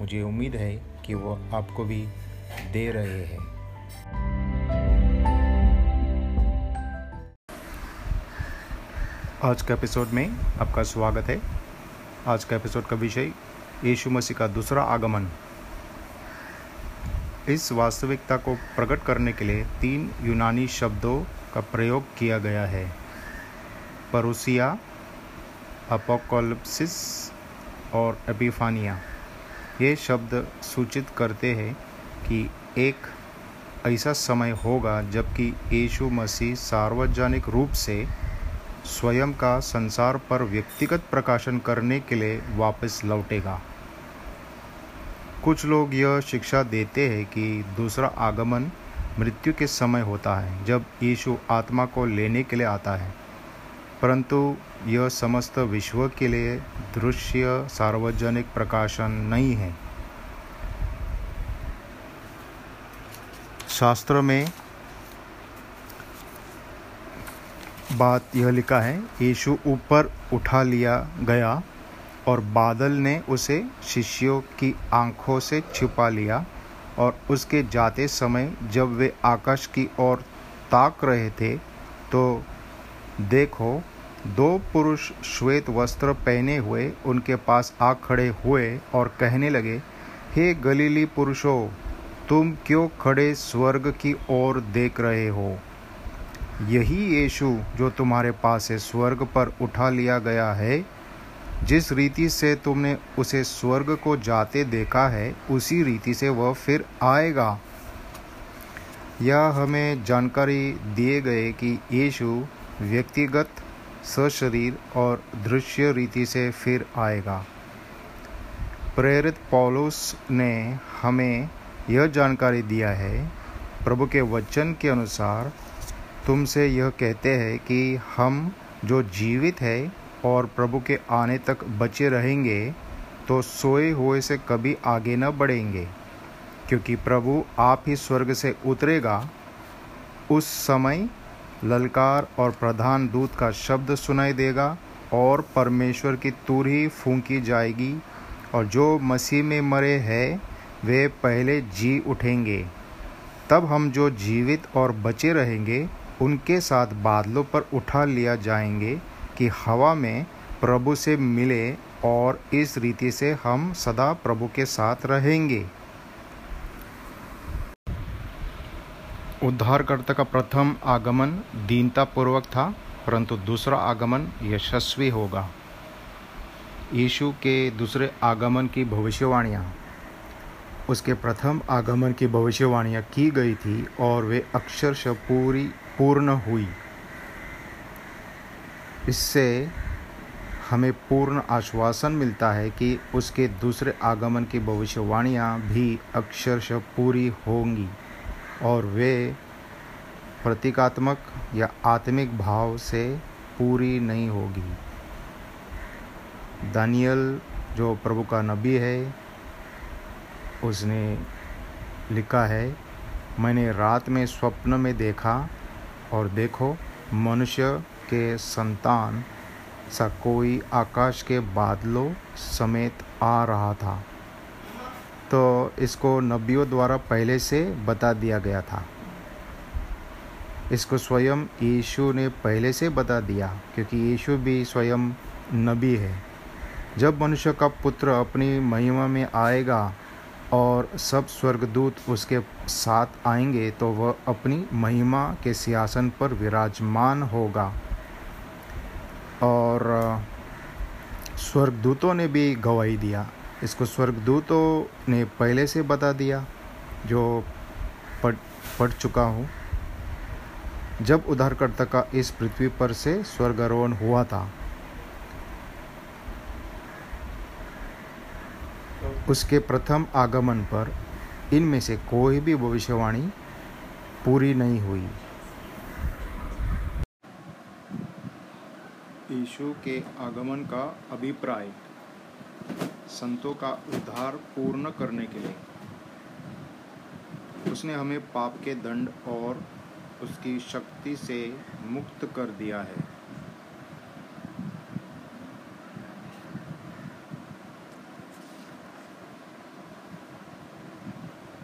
मुझे उम्मीद है कि वो आपको भी दे रहे हैं। आज का एपिसोड में आपका स्वागत है। आज का एपिसोड का विषय यीशु मसीह का दूसरा आगमन। इस वास्तविकता को प्रकट करने के लिए तीन यूनानी शब्दों का प्रयोग किया गया है। परोसिया, अपोकोलिप्सिस और एपिफानिया। ये शब्द सूचित करते हैं कि एक ऐसा समय होगा जबकि यीशु मसीह सार्वजनिक रूप से स्वयं का संसार पर व्यक्तिगत प्रकाशन करने के लिए वापस लौटेगा। कुछ लोग यह शिक्षा देते हैं कि दूसरा आगमन मृत्यु के समय होता है, जब यीशु आत्मा को लेने के लिए आता है। परंतु यह समस्त विश्व के लिए दृश्य सार्वजनिक प्रकाशन नहीं है। शास्त्र में बात यह लिखा है, यीशु ऊपर उठा लिया गया और बादल ने उसे शिष्यों की आँखों से छिपा लिया और उसके जाते समय जब वे आकाश की ओर ताक रहे थे तो देखो दो पुरुष श्वेत वस्त्र पहने हुए उनके पास आ खड़े हुए और कहने लगे, हे गलीली पुरुषों, तुम क्यों खड़े स्वर्ग की ओर देख रहे हो? यही यीशु जो तुम्हारे पास है स्वर्ग पर उठा लिया गया है। जिस रीति से तुमने उसे स्वर्ग को जाते देखा है, उसी रीति से वह फिर आएगा। यह हमें जानकारी दिए गए कि यीशु व्यक्तिगत सशरीर और दृश्य रीति से फिर आएगा। प्रेरित पौलुस ने हमें यह जानकारी दिया है, प्रभु के वचन के अनुसार तुमसे यह कहते हैं कि हम जो जीवित है और प्रभु के आने तक बचे रहेंगे तो सोए हुए से कभी आगे न बढ़ेंगे, क्योंकि प्रभु आप ही स्वर्ग से उतरेगा। उस समय ललकार और प्रधान दूत का शब्द सुनाई देगा और परमेश्वर की तुरही फूंकी जाएगी और जो मसीह में मरे हैं, वे पहले जी उठेंगे। तब हम जो जीवित और बचे रहेंगे, उनके साथ बादलों पर उठा लिया जाएँगे कि हवा में प्रभु से मिले और इस रीति से हम सदा प्रभु के साथ रहेंगे। उद्धारकर्ता का प्रथम आगमन दीनतापूर्वक था, परंतु दूसरा आगमन यशस्वी होगा। यीशु के दूसरे आगमन की भविष्यवाणियाँ। उसके प्रथम आगमन की भविष्यवाणियाँ की गई थी और वे अक्षरश पूरी, पूर्ण हुई। इससे हमें पूर्ण आश्वासन मिलता है कि उसके दूसरे आगमन की भविष्यवाणियाँ भी अक्षरश पूरी होंगी। और वे प्रतीकात्मक या आत्मिक भाव से पूरी नहीं होगी। दानियल, जो प्रभु का नबी है, उसने लिखा है, मैंने रात में स्वप्न में देखा और देखो, मनुष्य के संतान सा कोई आकाश के बादलों समेत आ रहा था। तो इसको नबियों द्वारा पहले से बता दिया गया था। इसको स्वयं यीशु ने पहले से बता दिया, क्योंकि यीशु भी स्वयं नबी है। जब मनुष्य का पुत्र अपनी महिमा में आएगा और सब स्वर्गदूत उसके साथ आएँगे तो वह अपनी महिमा के सिंहासन पर विराजमान होगा। और, स्वर्गदूतों ने भी गवाही दिया। इसको स्वर्गदूतों ने पहले से बता दिया, जो पढ़ पढ़ चुका हूँ। जब उद्धारकर्ता का इस पृथ्वी पर से स्वर्गारोहण हुआ था, उसके प्रथम आगमन पर इनमें से कोई भी भविष्यवाणी पूरी नहीं हुई। यीशु के आगमन का अभिप्राय। संतों का उद्धार पूर्ण करने के लिए। उसने हमें पाप के दंड और उसकी शक्ति से मुक्त कर दिया है।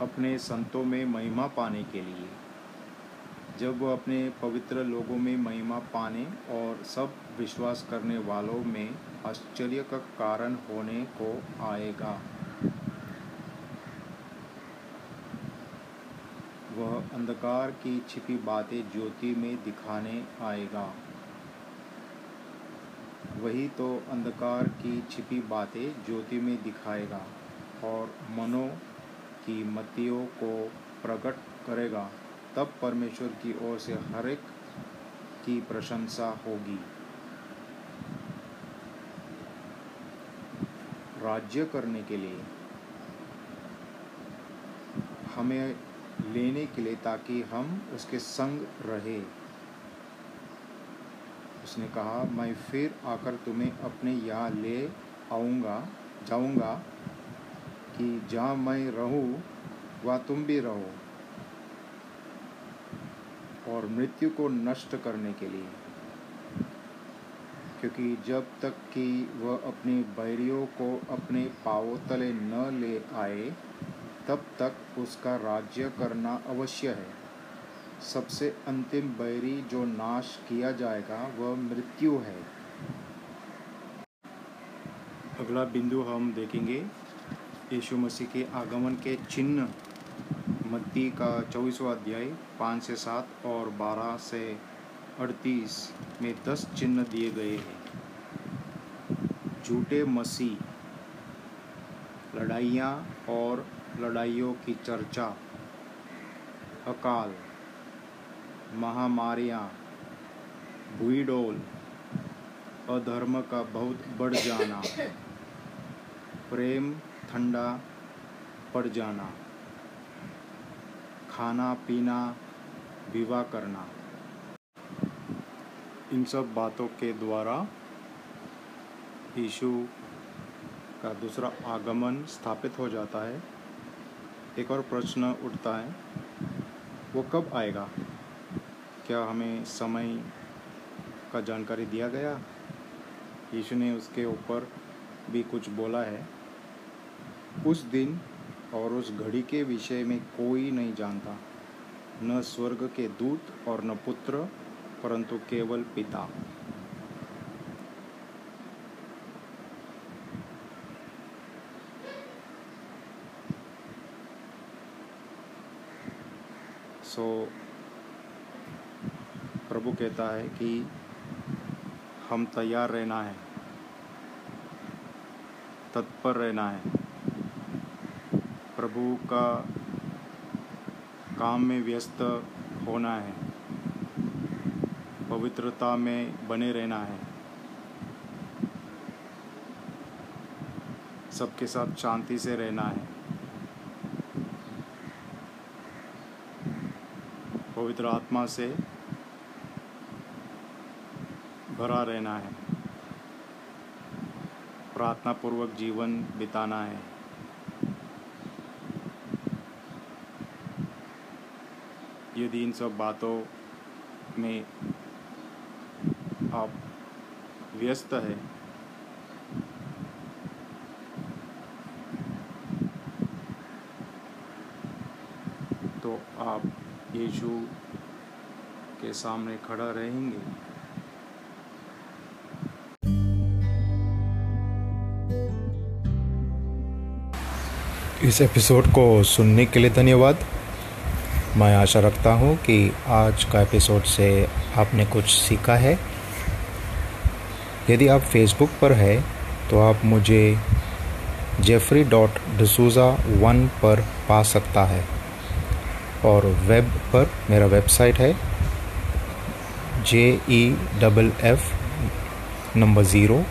अपने संतों में महिमा पाने के लिए। जब वह अपने पवित्र लोगों में महिमा पाने और सब विश्वास करने वालों में आश्चर्य का कारण होने को आएगा। वह अंधकार की छिपी बातें ज्योति में दिखाने आएगा। वही तो अंधकार की छिपी बातें ज्योति में दिखाएगा और मनों की मतियों को प्रकट करेगा। तब परमेश्वर की ओर से हर एक की प्रशंसा होगी। राज्य करने के लिए, हमें लेने के लिए ताकि हम उसके संग रहे। उसने कहा, मैं फिर आकर तुम्हें अपने यहाँ ले आऊँगा, जाऊँगा कि जहाँ मैं रहूँ, वह तुम भी रहो। और मृत्यु को नष्ट करने के लिए। क्योंकि जब तक कि वह अपने बैरियों को अपने पावों तले न ले आए, तब तक उसका राज्य करना अवश्य है। सबसे अंतिम बैरी जो नाश किया जाएगा, वह मृत्यु है। अगला बिंदु हम देखेंगे, यीशु मसीह के आगमन के चिन्ह। मत्ती का चौबीसवा अध्याय, पाँच से सात और बारह से अड़तीस में दस चिन्ह दिए गए हैं। झूठे मसीह, लड़ाइयाँ और लड़ाइयों की चर्चा, अकाल, महामारियाँ भूडोल अधर्म का बहुत बढ़ जाना, प्रेम ठंडा पड़ जाना। खाना, पीना, विवाह करना। इन सब बातों के द्वारा यीशु का दूसरा आगमन स्थापित हो जाता है। एक और प्रश्न उठता है, वो कब आएगा? क्या हमें समय का जानकारी दिया गया? यीशु ने उसके ऊपर भी कुछ बोला है। उस दिन और उस घड़ी के विषय में कोई नहीं जानता। न स्वर्ग के दूत और न पुत्र परंतु केवल पिता। सो so, प्रभु कहता है कि हम तैयार रहना है तत्पर रहना है। प्रभु का काम में व्यस्त होना है। पवित्रता में बने रहना है। सबके साथ शांति से रहना है। पवित्र आत्मा से भरा रहना है। प्रार्थना पूर्वक जीवन बिताना है। यदि इन सब बातों में आप व्यस्त है। तो आप यीशु के सामने खड़ा रहेंगे। इस एपिसोड को सुनने के लिए धन्यवाद। मैं आशा रखता हूँ कि आज का एपिसोड से आपने कुछ सीखा है। यदि आप फेसबुक पर है तो आप मुझे जेफरी डॉट डसूज़ा वन पर पा सकता है और वेब पर मेरा वेबसाइट है J E double F number zero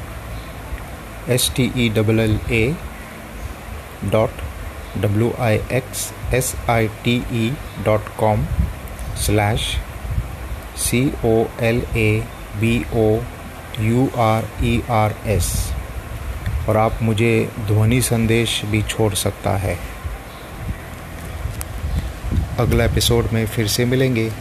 S T E double L A dot W I X S I T E dot com slash C O L A B O U R E R S और आप मुझे ध्वनि संदेश भी छोड़ सकता है। अगला एपिसोड में फिर से मिलेंगे।